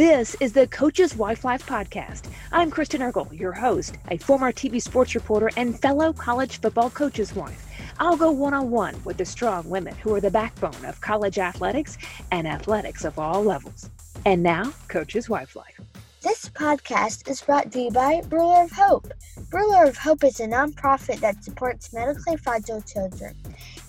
This is the Coach's Wife Life podcast. I'm Kristen Ergel, your host, a former TV sports reporter and fellow college football coach's wife. I'll go one on one with the strong women who are the backbone of college athletics and athletics of all levels. And now, Coach's Wife Life. This podcast is brought to you by Ruler of Hope. Ruler of Hope is a nonprofit that supports medically fragile children.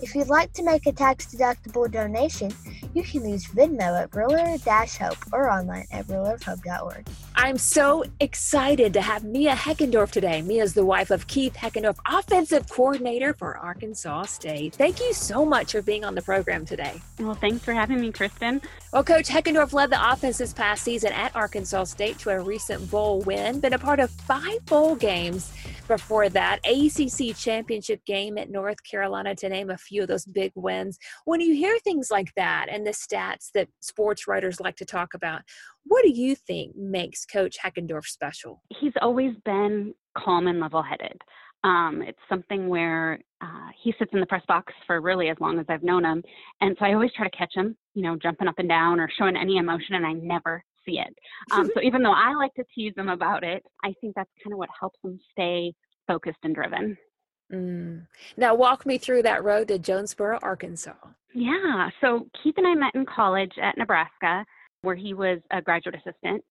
If you'd like to make a tax deductible donation, you can use Venmo at Ruler Hope or online at rulerofhope.org. I'm so excited to have Mia Heckendorf today. Mia is the wife of Keith Heckendorf, offensive coordinator for Arkansas State. Thank you so much for being on the program today. Well, thanks for having me, Kristen. Well, Coach Heckendorf led the offense this past season at Arkansas State to a recent bowl win, been a part of five bowl games before that, ACC championship game at North Carolina, to name a few of those big wins. When you hear things like that and the stats that sports writers like to talk about, what do you think makes Coach Heckendorf special? He's always been calm and level headed. Um, it's something where uh, he sits in the press box for really as long as I've known him. And so I always try to catch him, you know, jumping up and down or showing any emotion, and I never see it. Um, so even though I like to tease him about it, I think that's kind of what helps him stay focused and driven. Mm. Now, walk me through that road to Jonesboro, Arkansas. Yeah. So Keith and I met in college at Nebraska, where he was a graduate assistant.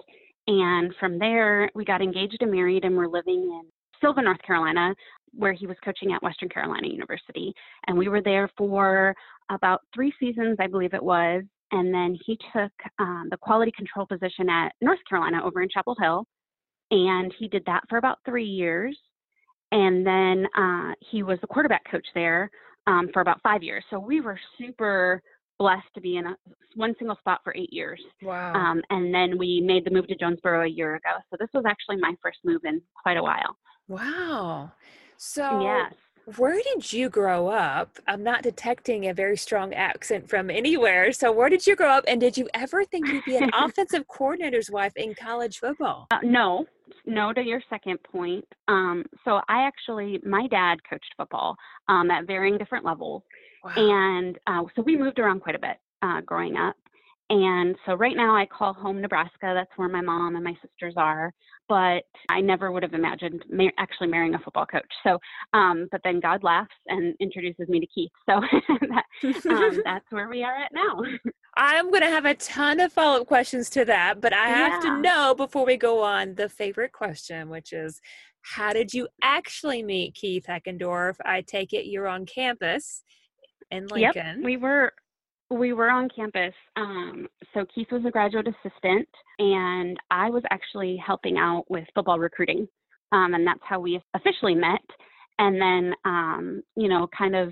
And from there, we got engaged and married, and we're living in Sylva, North Carolina, where he was coaching at Western Carolina University. And we were there for about three seasons, I believe it was and then he took um, the quality control position at North Carolina over in Chapel Hill, and he did that for about three years. And then uh, he was the quarterback coach there um, for about five years. So we were super blessed to be in a, one single spot for eight years. Wow. Um, and then we made the move to Jonesboro a year ago. So this was actually my first move in quite a while. Wow. So yes where did you grow up? I'm not detecting a very strong accent from anywhere. So, where did you grow up? And did you ever think you'd be an offensive coordinator's wife in college football? Uh, no, no to your second point. Um, so, I actually, my dad coached football um, at varying different levels. Wow. And uh, so we moved around quite a bit uh, growing up. And so right now I call home Nebraska. That's where my mom and my sisters are. But I never would have imagined ma- actually marrying a football coach. So, um, but then God laughs and introduces me to Keith. So that, um, that's where we are at now. I'm going to have a ton of follow up questions to that, but I have yeah. to know before we go on the favorite question, which is how did you actually meet Keith Heckendorf? I take it you're on campus in Lincoln. Yep, we were we were on campus. Um, so Keith was a graduate assistant, and I was actually helping out with football recruiting. Um, and that's how we officially met. And then, um, you know, kind of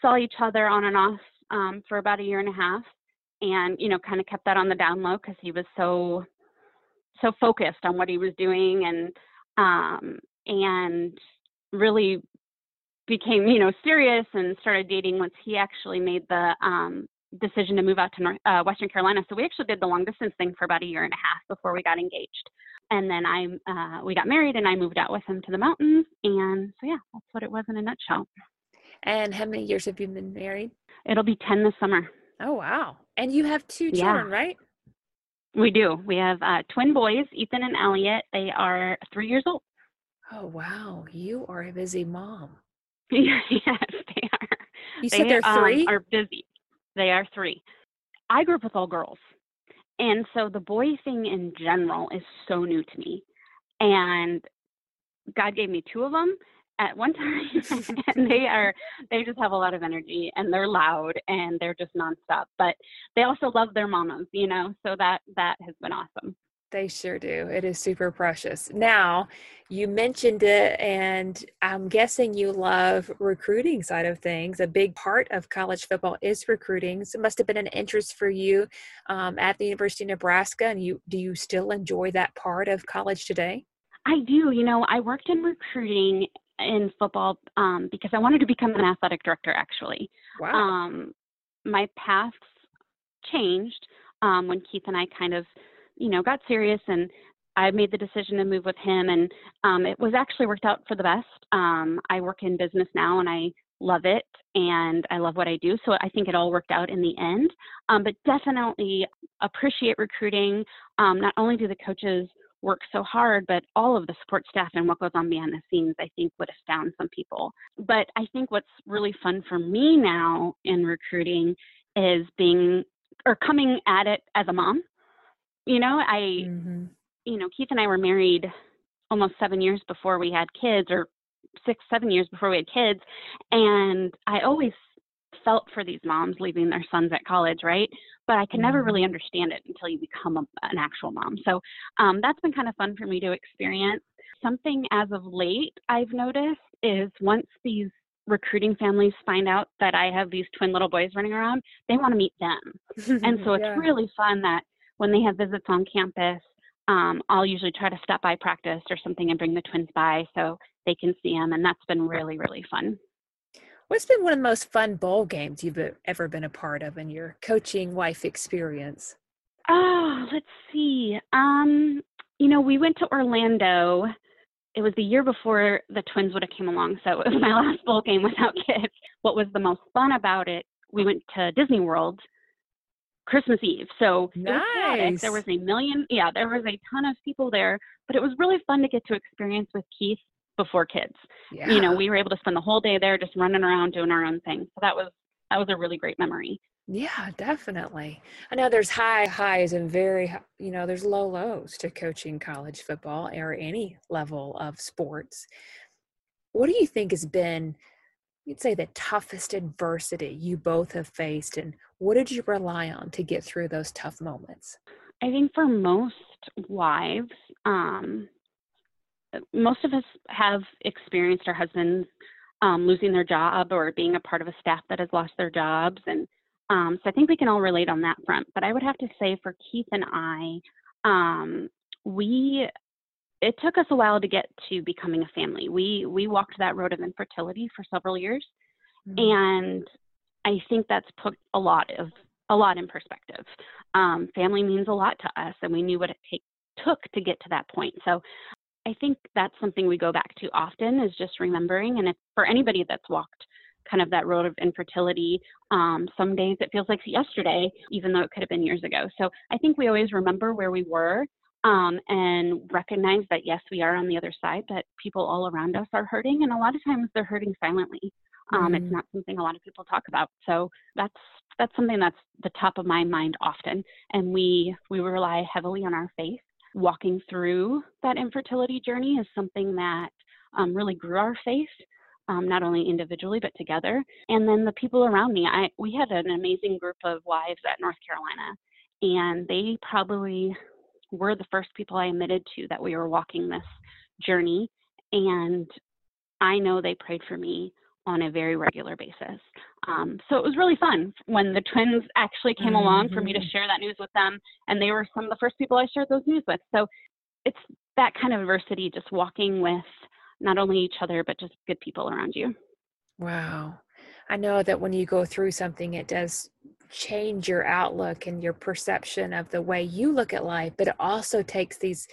saw each other on and off um, for about a year and a half, and you know, kind of kept that on the down low because he was so so focused on what he was doing, and um, and really became you know serious and started dating once he actually made the um, decision to move out to North, uh, Western Carolina. So we actually did the long distance thing for about a year and a half before we got engaged. And then I uh, we got married and I moved out with him to the mountains. And so yeah, that's what it was in a nutshell. And how many years have you been married? It'll be 10 this summer. Oh, wow. And you have two children, yeah. right? We do. We have uh, twin boys, Ethan and Elliot. They are three years old. Oh, wow. You are a busy mom. yes, they are. You said they, are three? Um, are busy. They are three. I grew up with all girls. And so the boy thing in general is so new to me. And God gave me two of them at one time and they are they just have a lot of energy and they're loud and they're just nonstop but they also love their mamas you know so that that has been awesome they sure do. It is super precious. Now, you mentioned it, and I'm guessing you love recruiting side of things. A big part of college football is recruiting. So, it must have been an interest for you um, at the University of Nebraska. And you, do you still enjoy that part of college today? I do. You know, I worked in recruiting in football um, because I wanted to become an athletic director. Actually, wow. Um, my paths changed um, when Keith and I kind of you know, got serious and I made the decision to move with him and um, it was actually worked out for the best. Um, I work in business now and I love it and I love what I do. So I think it all worked out in the end. Um, but definitely appreciate recruiting. Um, not only do the coaches work so hard, but all of the support staff and what goes on behind the scenes, I think would astound some people. But I think what's really fun for me now in recruiting is being or coming at it as a mom. You know, I, mm-hmm. you know, Keith and I were married almost seven years before we had kids, or six, seven years before we had kids. And I always felt for these moms leaving their sons at college, right? But I could never really mm-hmm. understand it until you become a, an actual mom. So um, that's been kind of fun for me to experience. Something as of late I've noticed is once these recruiting families find out that I have these twin little boys running around, they want to meet them. and so it's yeah. really fun that when they have visits on campus, um, I'll usually try to stop by practice or something and bring the twins by so they can see them. And that's been really, really fun. What's been one of the most fun bowl games you've ever been a part of in your coaching wife experience? Oh, let's see. Um, you know, we went to Orlando. It was the year before the twins would have came along, so it was my last bowl game without kids. What was the most fun about it? We went to Disney World Christmas Eve. So nice. there was a million, yeah, there was a ton of people there, but it was really fun to get to experience with Keith before kids. Yeah. You know, we were able to spend the whole day there just running around doing our own thing. So that was that was a really great memory. Yeah, definitely. I know there's high highs and very, you know, there's low lows to coaching college football or any level of sports. What do you think has been, you'd say, the toughest adversity you both have faced, and what did you rely on to get through those tough moments? I think for most wives, um, most of us have experienced our husbands um, losing their job or being a part of a staff that has lost their jobs. And um, so I think we can all relate on that front. But I would have to say for Keith and I, um, we it took us a while to get to becoming a family. We we walked that road of infertility for several years, mm-hmm. and I think that's put a lot of a lot in perspective. Um, family means a lot to us, and we knew what it take, took to get to that point. So I think that's something we go back to often is just remembering. And if for anybody that's walked kind of that road of infertility, um, some days it feels like yesterday, even though it could have been years ago. So I think we always remember where we were um, and recognize that yes, we are on the other side, that people all around us are hurting, and a lot of times they're hurting silently. Um, mm It's not something a lot of people talk about. So that's that's something that's the top of my mind often, and we we rely heavily on our faith walking through that infertility journey is something that um, really grew our faith, um, not only individually but together. And then the people around me, I we had an amazing group of wives at North Carolina, and they probably were the first people I admitted to that we were walking this journey. And I know they prayed for me on a very regular basis. Um, so it was really fun when the twins actually came mm-hmm. along for me to mm-hmm. share that news with them, and they were some of the first people I shared those news with. So it's that kind of adversity, just walking with not only each other but just good people around you. Wow, I know that when you go through something, it does change your outlook and your perception of the way you look at life, but it also takes these,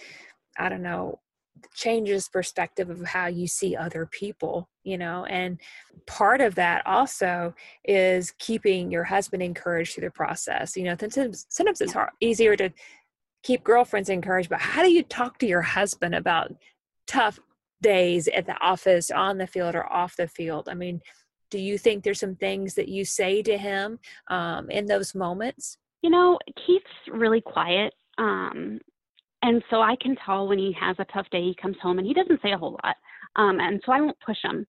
I don't know, changes perspective of how you see other people you know and part of that also is keeping your husband encouraged through the process. You know sometimes, sometimes it's hard, easier to keep girlfriends encouraged but how do you talk to your husband about tough days at the office on the field or off the field? I mean do you think there's some things that you say to him um, in those moments you know keith's really quiet um, and so I can tell when he has a tough day, he comes home and he doesn't say a whole lot. Um, and so I won't push him.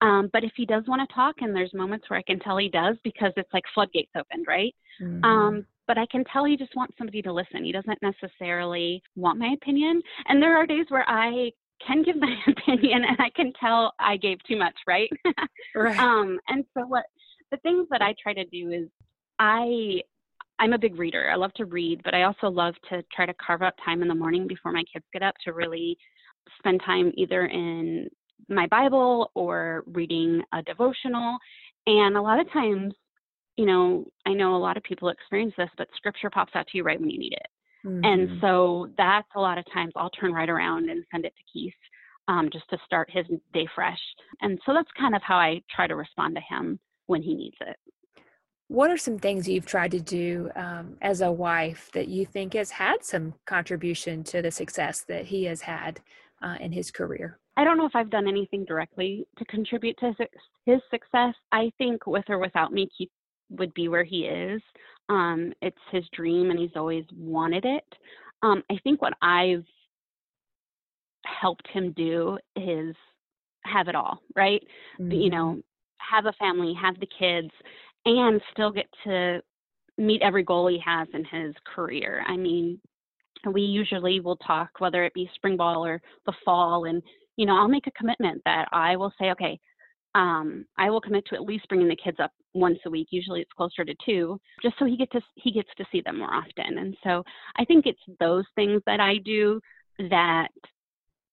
Um, but if he does want to talk, and there's moments where I can tell he does because it's like floodgates opened, right? Mm-hmm. Um, but I can tell he just wants somebody to listen. He doesn't necessarily want my opinion. And there are days where I can give my opinion and I can tell I gave too much, right? right. Um, and so what the things that I try to do is I I'm a big reader. I love to read, but I also love to try to carve out time in the morning before my kids get up to really spend time either in my Bible or reading a devotional. And a lot of times, you know, I know a lot of people experience this, but scripture pops out to you right when you need it. Mm-hmm. And so that's a lot of times I'll turn right around and send it to Keith um, just to start his day fresh. And so that's kind of how I try to respond to him when he needs it. What are some things you've tried to do um, as a wife that you think has had some contribution to the success that he has had uh, in his career? I don't know if I've done anything directly to contribute to his success. I think with or without me, Keith would be where he is. Um, it's his dream and he's always wanted it. Um, I think what I've helped him do is have it all, right? Mm-hmm. You know, have a family, have the kids, and still get to meet every goal he has in his career. I mean, we usually will talk, whether it be spring ball or the fall, and you know, I'll make a commitment that I will say, okay, um, I will commit to at least bringing the kids up once a week. Usually it's closer to two, just so he get to he gets to see them more often. And so I think it's those things that I do that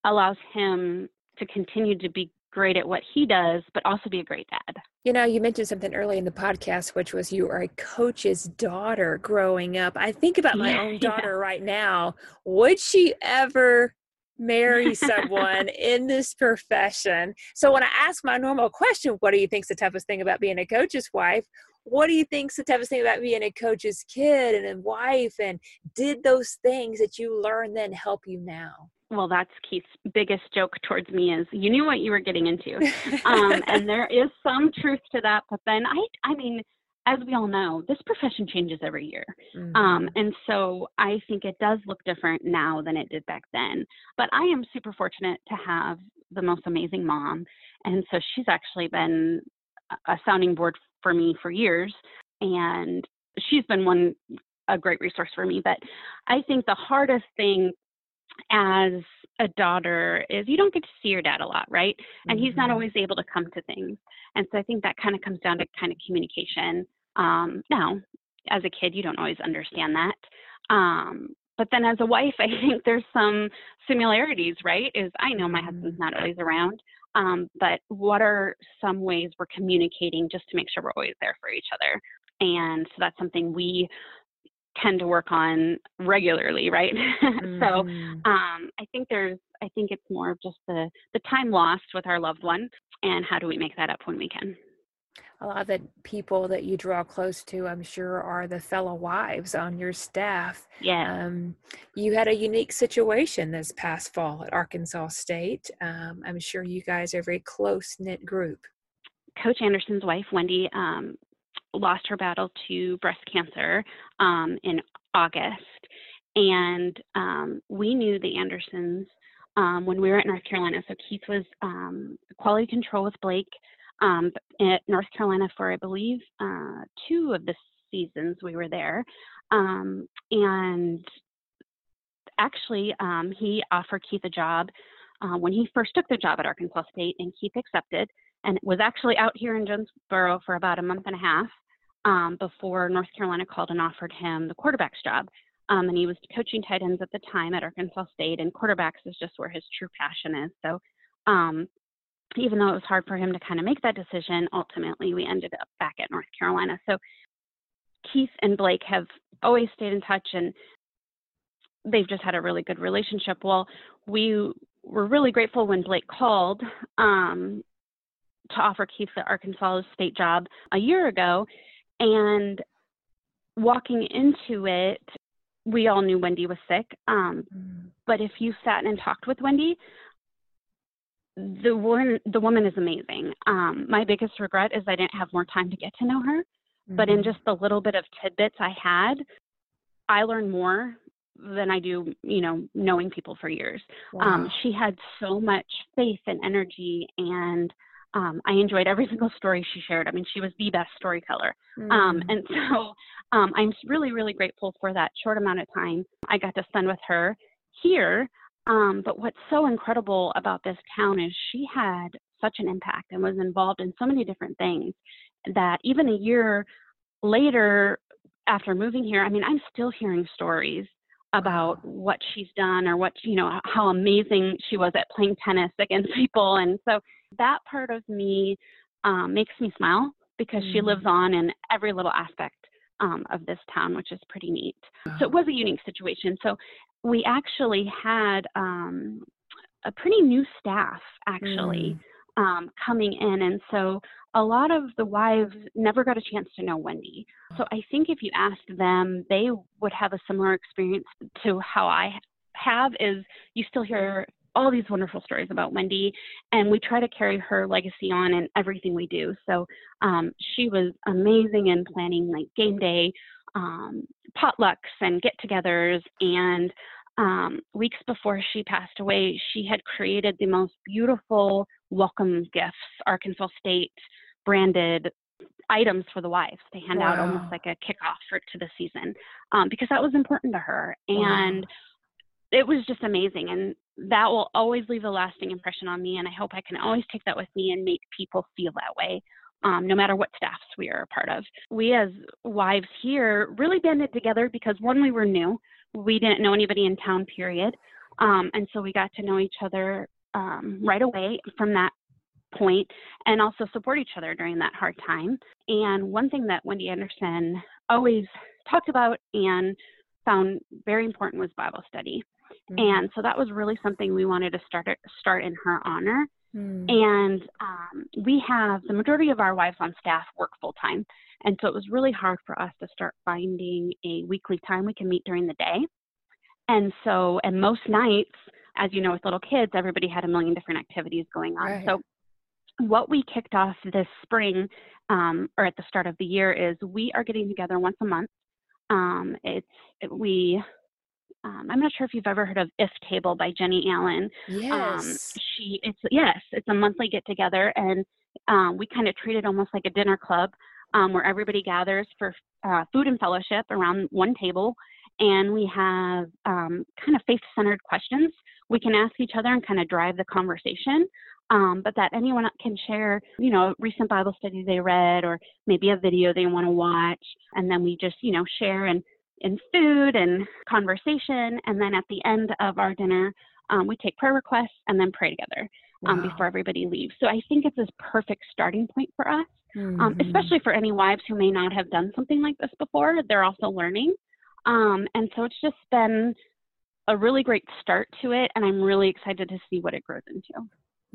allows him to continue to be great at what he does, but also be a great dad. You know, you mentioned something early in the podcast, which was you are a coach's daughter growing up. I think about my yeah, own daughter yeah. right now. Would she ever marry someone in this profession? So when I ask my normal question, what do you think's the toughest thing about being a coach's wife? What do you think's the toughest thing about being a coach's kid and a wife? And did those things that you learned then help you now? well, that's Keith's biggest joke towards me is you knew what you were getting into, um, and there is some truth to that. But then I, I mean, as we all know, this profession changes every year, um, mm-hmm. um, and so I think it does look different now than it did back then. But I am super fortunate to have the most amazing mom, and so she's actually been a sounding board for me for years, and she's been one a great resource for me. But I think the hardest thing as a daughter is you don't get to see your dad a lot, right? And mm-hmm. he's not mm-hmm. always able to come to things. And so I think that kind of comes down to kind of communication. Um, now, as a kid, you don't always understand that. Um, but then as a wife, I think there's some similarities, right? Is I know my husband's not always around, um, but what are some ways we're communicating just to make sure we're always there for each other? And so that's something we tend to work on regularly, right? Mm-hmm. so um, I think there's, I think it's more of just the the time lost with our loved one, and how do we make that up when we can. A lot of the people that you draw close to, I'm sure, are the fellow wives on your staff. Yeah. Um, you had a unique situation this past fall at Arkansas State. Um, I'm sure you guys are a very close knit group. Coach Anderson's wife, Wendy, um, lost her battle to breast cancer um, in August. And um, we knew the Andersons um, when we were at North Carolina. So Keith was um, quality control with Blake um, at North Carolina for, I believe, uh, two of the seasons we were there. Um, and actually, he offered Keith a job uh, when he first took the job at Arkansas State, and Keith accepted and was actually out here in Jonesboro for about a month and a half um, before North Carolina called and offered him the quarterback's job. Um, and he was coaching tight ends at the time at Arkansas State, and quarterbacks is just where his true passion is. So, um, even though it was hard for him to kind of make that decision, ultimately we ended up back at North Carolina. So, Keith and Blake have always stayed in touch, and they've just had a really good relationship. Well, we were really grateful when Blake called um, to offer Keith the Arkansas State job a year ago, and walking into it, we all knew Wendy was sick. Um, mm. But if you sat and talked with Wendy, the woman the woman is amazing. Um, my biggest regret is I didn't have more time to get to know her. Mm-hmm. But in mm-hmm. just the little bit of tidbits I had, I learned more than I do, you know, knowing people for years. Um, wow. Um, she had so much faith and energy and um, I enjoyed every single story she shared. I mean, she was the best storyteller. Mm. Um, and so um, I'm really, really grateful for that short amount of time I got to spend with her here. Um, but what's so incredible about this town is she had such an impact and was involved in so many different things that even a year later, after moving here, I mean, I'm still hearing stories about what she's done or what you know how amazing she was at playing tennis against people. And so that part of me um, makes me smile because mm-hmm. she lives on in every little aspect um, of this town which is pretty neat. So it was a unique situation. So we actually had um, a pretty new staff actually mm. um, coming in, and so a lot of the wives never got a chance to know Wendy. So I think if you asked them, they would have a similar experience to how I have. Is you still hear all these wonderful stories about Wendy, and we try to carry her legacy on in everything we do. So um, she was amazing in planning like game day, um, potlucks, and get-togethers, and um, weeks before she passed away, she had created the most beautiful welcome gifts, Arkansas State branded items for the wives to hand wow. out almost like a kickoff for to the season um, because that was important to her and wow. it was just amazing and that will always leave a lasting impression on me and i hope i can always take that with me and make people feel that way um, no matter what staffs we are a part of we as wives here really banded together because one we were new we didn't know anybody in town, period. Um, and so we got to know each other um, right away from that point and also support each other during that hard time. And one thing that Wendy Anderson always talked about and found very important was Bible study. Mm-hmm. And so that was really something we wanted to start start in her honor. Mm. And um, we have the majority of our wives on staff work full time. And so it was really hard for us to start finding a weekly time we can meet during the day. And so, and most nights, as you know, with little kids, everybody had a million different activities going on. Right. So, what we kicked off this spring um, or at the start of the year is we are getting together once a month. Um, it's we um, I'm not sure if you've ever heard of If Table by Jennie Allen. Um, yes. Um, she it's yes, it's a monthly get together, and um, we kind of treat it almost like a dinner club um, where everybody gathers for uh, food and fellowship around one table, and we have um, kind of faith centered questions we can ask each other and kind of drive the conversation. Um, but that anyone can share, you know, a recent Bible study they read or maybe a video they want to watch. And then we just, you know, share and in food and conversation. And then at the end of our dinner, um, we take prayer requests and then pray together um, wow. before everybody leaves. So I think it's this perfect starting point for us, um, mm-hmm. um, especially for any wives who may not have done something like this before. They're also learning. Um, and so it's just been a really great start to it. And I'm really excited to see what it grows into.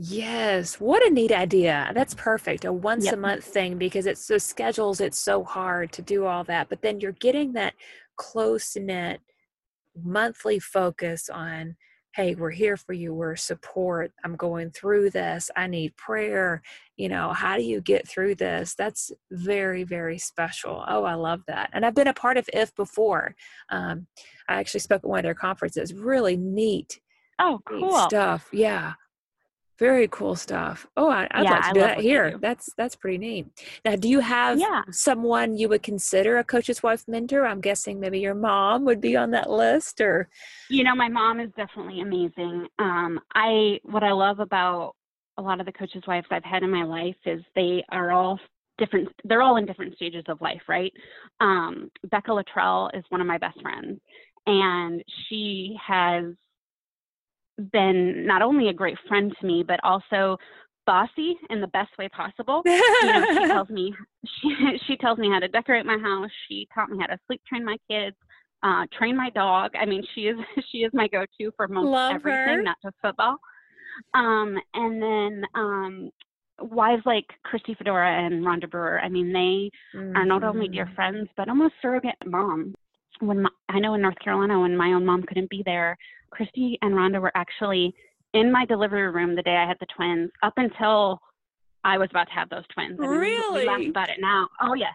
Yes, what a neat idea. That's perfect. A once yep. a month thing because it's so schedules, it's so hard to do all that. But then you're getting that close knit monthly focus on hey we're here for you we're support i'm going through this i need prayer you know how do you get through this? That's very very special. Oh i love that and i've been a part of if before. Um, i actually spoke at one of their conferences really neat oh cool. neat stuff yeah very cool stuff. Oh, I, would yeah, like to do that here. That's that's pretty neat. Now, do you have yeah. someone you would consider a coach's wife mentor? I'm guessing maybe your mom would be on that list, or you know, my mom is definitely amazing. Um, I what I love about a lot of the coaches' wives I've had in my life is they are all different. They're all in different stages of life, right? Um, Becca Littrell is one of my best friends, and she has been not only a great friend to me, but also bossy in the best way possible. you know, she tells me she, she tells me how to decorate my house. She taught me how to sleep train my kids, uh, train my dog. I mean, she is she is my go-to for most Love everything, her. not just football. Um, and then um, wives like Christy Fedora and Rhonda Brewer. I mean, they mm-hmm. are not only dear mm-hmm. friends, but almost surrogate mom. When my, I know in North Carolina, when my own mom couldn't be there, Christy and Rhonda were actually in my delivery room the day I had the twins up until I was about to have those twins. I mean, really? We, we laugh about it now. Oh yes,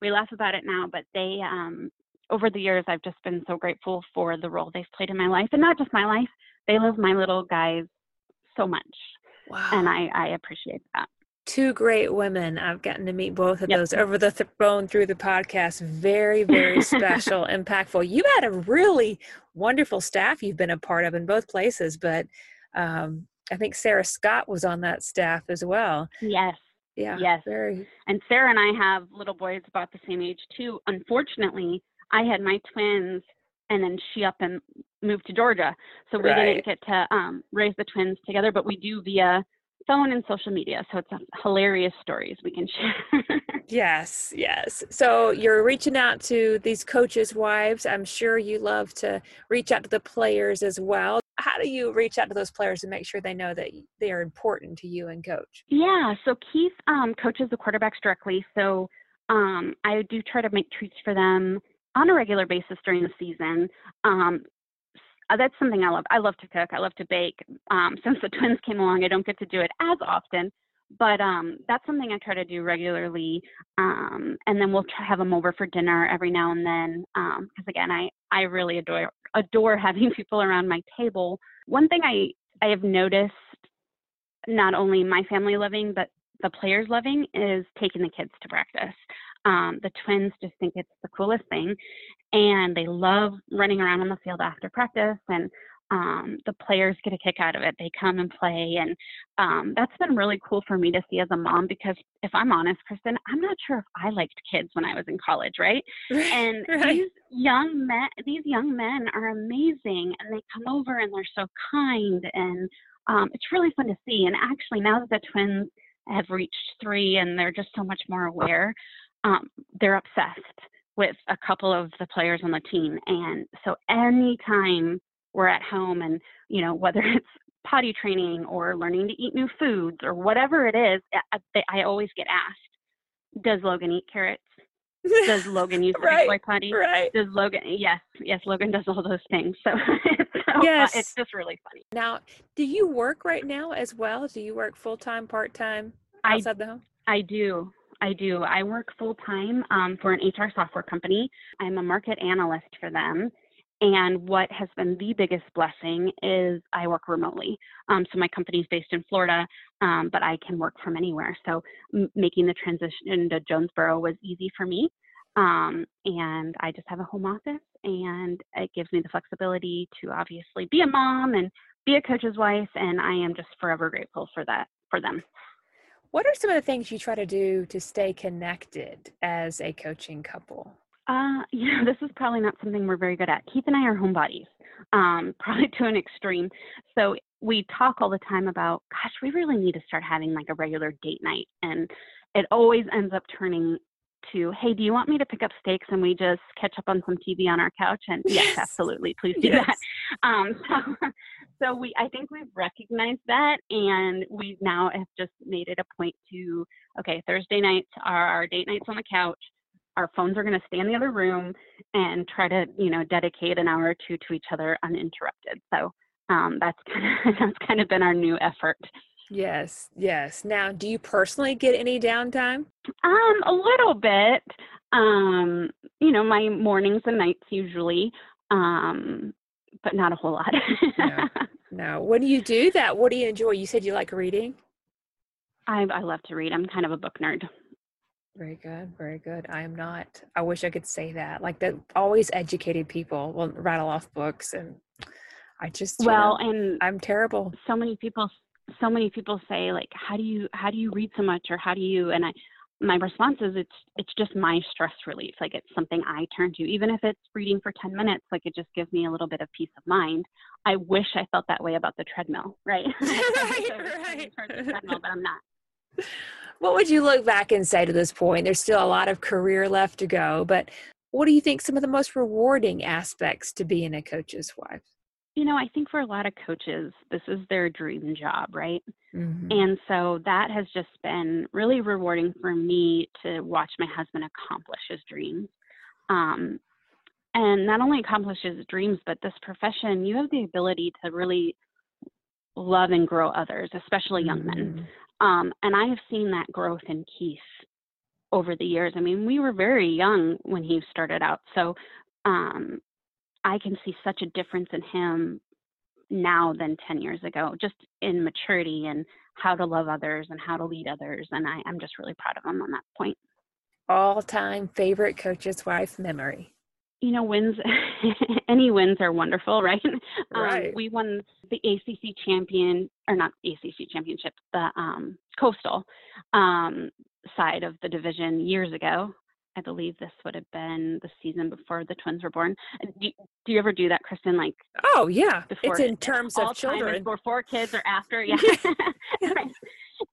we laugh about it now. But they, um, over the years, I've just been so grateful for the role they've played in my life, and not just my life. They love my little guys so much, wow. and I, I appreciate that two great women. I've gotten to meet both of yep. those over the th- phone through the podcast. Very, very special, impactful. You had a really wonderful staff you've been a part of in both places, but um, I think Sarah Scott was on that staff as well. Yes. Yeah. Yes. Very. And Sarah and I have little boys about the same age too. Unfortunately, I had my twins and then she up and moved to Georgia. So we right. didn't get to um, raise the twins together, but we do via phone and social media. So it's hilarious stories we can share. yes, yes. So you're reaching out to these coaches' wives. I'm sure you love to reach out to the players as well. how do you reach out to those players and make sure they know that they are important to you and coach? Yeah, so Keith um, coaches the quarterbacks directly. So um, I do try to make treats for them on a regular basis during the season. Um, uh, that's something I love. I love to cook. I love to bake. Um, since the twins came along, I don't get to do it as often, but um, that's something I try to do regularly. Um, and then we'll try have them over for dinner every now and then. Because um, again, I I really adore adore having people around my table. One thing I I have noticed, not only my family loving, but the players loving, is taking the kids to practice. Um, the twins just think it's the coolest thing, and they love running around on the field after practice. And um, the players get a kick out of it. They come and play, and um, that's been really cool for me to see as a mom. Because if I'm honest, Kristen, I'm not sure if I liked kids when I was in college, right? And right. these young men, these young men are amazing, and they come over and they're so kind, and um, it's really fun to see. And actually, now that the twins have reached three and they're just so much more aware, um, they're obsessed with a couple of the players on the team. And so anytime we're at home and, you know, whether it's potty training or learning to eat new foods or whatever it is, I, I always get asked, does Logan eat carrots? Does Logan use the right, boy potty? Right. Does Logan? Yes, yes. Logan does all those things. So, so yes, it's just really funny. Now, do you work right now as well? Do you work full time, part time outside I, the home? I do. I do. I work full time um, for an HR software company. I'm a market analyst for them. And what has been the biggest blessing is I work remotely. Um, so my company is based in Florida, um, but I can work from anywhere. So m- making the transition to Jonesboro was easy for me. Um, and I just have a home office, and it gives me the flexibility to obviously be a mom and be a coach's wife. And I am just forever grateful for that for them. What are some of the things you try to do to stay connected as a coaching couple? Uh, yeah, this is probably not something we're very good at. Keith and I are homebodies, um, probably to an extreme. So we talk all the time about, gosh, we really need to start having like a regular date night. And it always ends up turning to, hey, do you want me to pick up steaks and we just catch up on some TV on our couch? And yes, yes absolutely, please do yes. that. Um, so, so we, I think we've recognized that, and we now have just made it a point to, okay, Thursday nights are our date nights on the couch. Our phones are going to stay in the other room, and try to, you know, dedicate an hour or two to each other uninterrupted. So um, that's kind of that's kind of been our new effort. Yes, yes. Now, do you personally get any downtime? Um, a little bit. Um, you know, my mornings and nights usually, um, but not a whole lot. no, no. When do you do that? What do you enjoy? You said you like reading. I I love to read. I'm kind of a book nerd. Very good, very good. I am not. I wish I could say that. Like that, always educated people will rattle off books, and I just well, know, and I'm terrible. So many people so many people say like how do you how do you read so much or how do you and i my response is it's it's just my stress relief like it's something i turn to even if it's reading for 10 minutes like it just gives me a little bit of peace of mind. I wish i felt that way about the treadmill right? Right, right. treadmill, but i'm not. What would you look back and say to this point? There's still a lot of career left to go but what do you think some of the most rewarding aspects to being a coach's wife you know, I think for a lot of coaches, this is their dream job, right? Mm-hmm. And so that has just been really rewarding for me to watch my husband accomplish his dreams. Um, and not only accomplish his dreams, but this profession, you have the ability to really love and grow others, especially young mm-hmm. men. Um, and I have seen that growth in Keith over the years. I mean, we were very young when he started out. So um, I can see such a difference in him now than 10 years ago, just in maturity and how to love others and how to lead others. And I, am just really proud of him on that point. All time favorite coach's wife memory. You know, wins, any wins are wonderful, right? Right. Um, we won the ACC champion, or not ACC championship, the um, coastal um, side of the division years ago. I believe this would have been the season before the twins were born. Do, do you ever do that, Kristen? Like, oh yeah, before, it's in terms of children, before kids or after, yeah.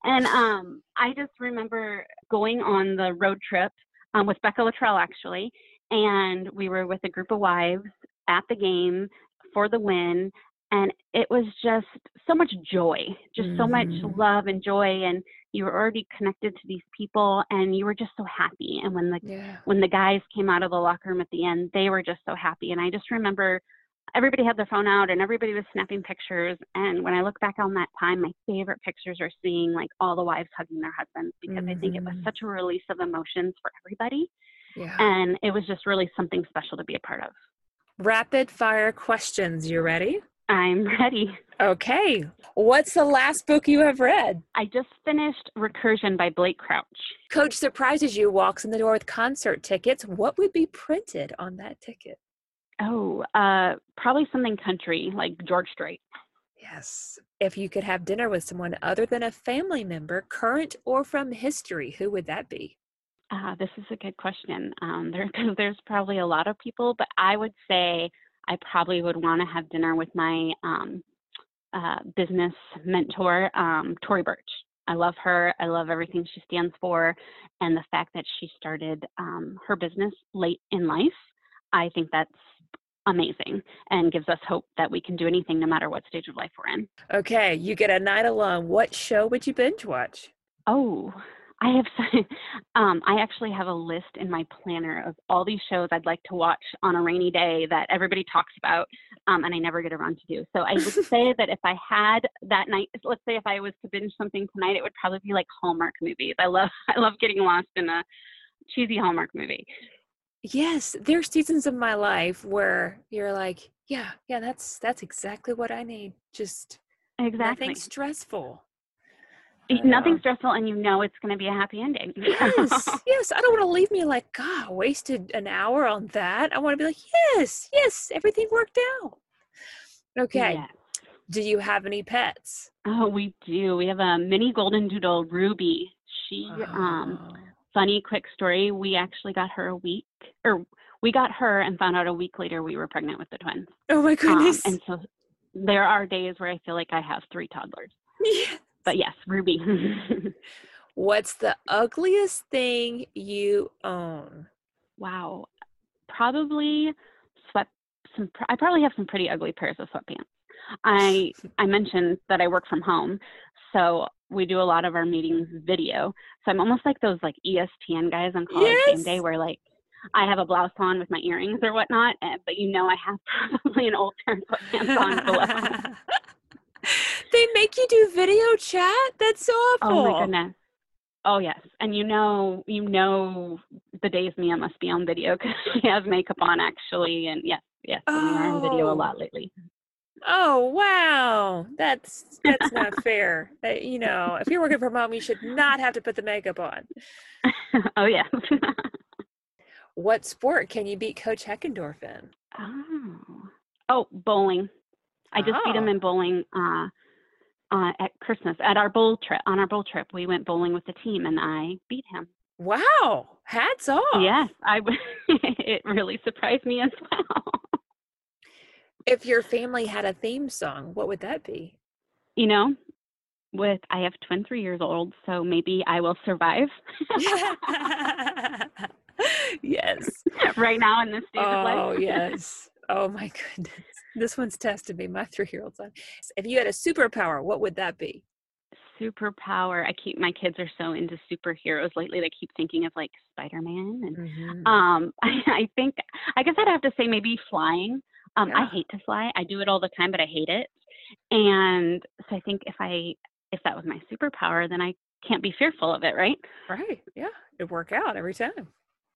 and um, I just remember going on the road trip um, with Becca Littrell actually, and we were with a group of wives at the game for the win. and it was just so much joy, just so much Mhm. love and joy, and you were already connected to these people, and you were just so happy. And when the Yeah. when the guys came out of the locker room at the end, they were just so happy. And I just remember everybody had their phone out and everybody was snapping pictures. And when I look back on that time, my favorite pictures are seeing like all the wives hugging their husbands because I think it was Mhm. such a release of emotions for everybody. Yeah. And it was just really something special to be a part of. Rapid fire questions. You ready? I'm ready. Okay. What's the last book you have read? I just finished Recursion by Blake Crouch. Coach surprises you, walks in the door with concert tickets. What would be printed on that ticket? Oh, uh, probably something country like George Strait. Yes. If you could have dinner with someone other than a family member, current or from history, who would that be? Uh, this is a good question. Um, there, cause there's probably a lot of people, but I would say I probably would want to have dinner with my um, uh, business mentor, um, Tory Burch. I love her. I love everything she stands for, and the fact that she started um, her business late in life. I think that's amazing and gives us hope that we can do anything no matter what stage of life we're in. Okay, you get a night alone. What show would you binge watch? Oh, I have. Um, I actually have a list in my planner of all these shows I'd like to watch on a rainy day that everybody talks about, um, and I never get around to do. So I would say that if I had that night, let's say if I was to binge something tonight, it would probably be like Hallmark movies. I love. I love getting lost in a cheesy Hallmark movie. Yes, there are seasons of my life where you're like, yeah, yeah, that's that's exactly what I need. Just Exactly. nothing stressful. Nothing stressful, and you know it's going to be a happy ending. Yes, yes. I don't want to leave me like, God, I wasted an hour on that. I want to be like, yes, yes, everything worked out. Okay. Yeah. Do you have any pets? Oh, we do. We have a mini golden doodle, Ruby. She um Oh. funny quick story we actually got her a week or we got her and found out a week later we were pregnant with the twins Oh my Um, goodness. and so there are days where i feel like i have three toddlers Yeah. But yes ruby What's the ugliest thing you own? wow probably sweat some i probably have some pretty ugly pairs of sweatpants i i mentioned that i work from home so we do a lot of our meetings video so i'm almost like those like espn guys on college game Yes. day where like I have a blouse on with my earrings or whatnot, eh, but you know I have probably an old pair of sweatpants on below. They make you do video chat? That's so awful. Oh my goodness. Oh yes, and you know, you know, the days Mia must be on video because she has makeup on actually, and yes, yes, we are on video a Oh. lot lately. Oh wow, that's that's not fair. Uh, you know, if you're working from home, you should not have to put the makeup on. oh yes. What sport can you beat Coach Heckendorf in? oh, oh, bowling. I just beat him Oh. in bowling uh, uh, at Christmas at our bowl trip. On our bowl trip, we went bowling with the team, and I beat him. Wow, hats off. Yes, I. w- it really surprised me as well. If your family had a theme song, what would that be? you know, with I have twin three years old, so maybe I will survive yes. right now in this stage of life. Oh, yes. Oh, my goodness. This one's tested me. My three year old son. If you had a superpower, what would that be? Superpower. I keep my kids are so into superheroes lately. They keep thinking of like Spider Man and Mhm. um I, I think I guess I'd have to say maybe flying. Um I hate to fly. I do it all the time, but I hate it. And so I think if I if that was my superpower, then I can't be fearful of it, right? Right. Yeah. It'd work out every time.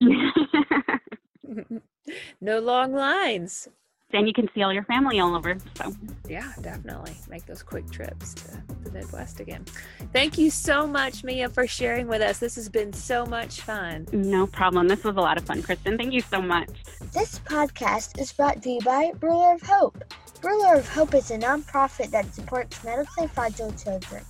no long lines. Then you can see all your family all over. So Yeah, definitely. Make those quick trips to the Midwest again. Thank you so much, Mia, for sharing with us. This has been so much fun. no problem. This was a lot of fun, Kristen. Thank you so much. This podcast is brought to you by Ruler of Hope. Ruler of Hope is a nonprofit that supports medically fragile children.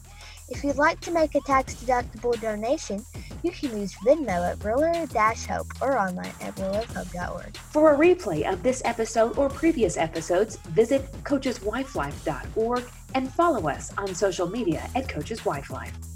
If you'd like to make a tax-deductible donation, you can use Venmo at Ruler-Hope or online at rulerofhope.org. For a replay of this episode or previous episodes, visit coacheswifelife.org and follow us on social media at Coaches Wife Life.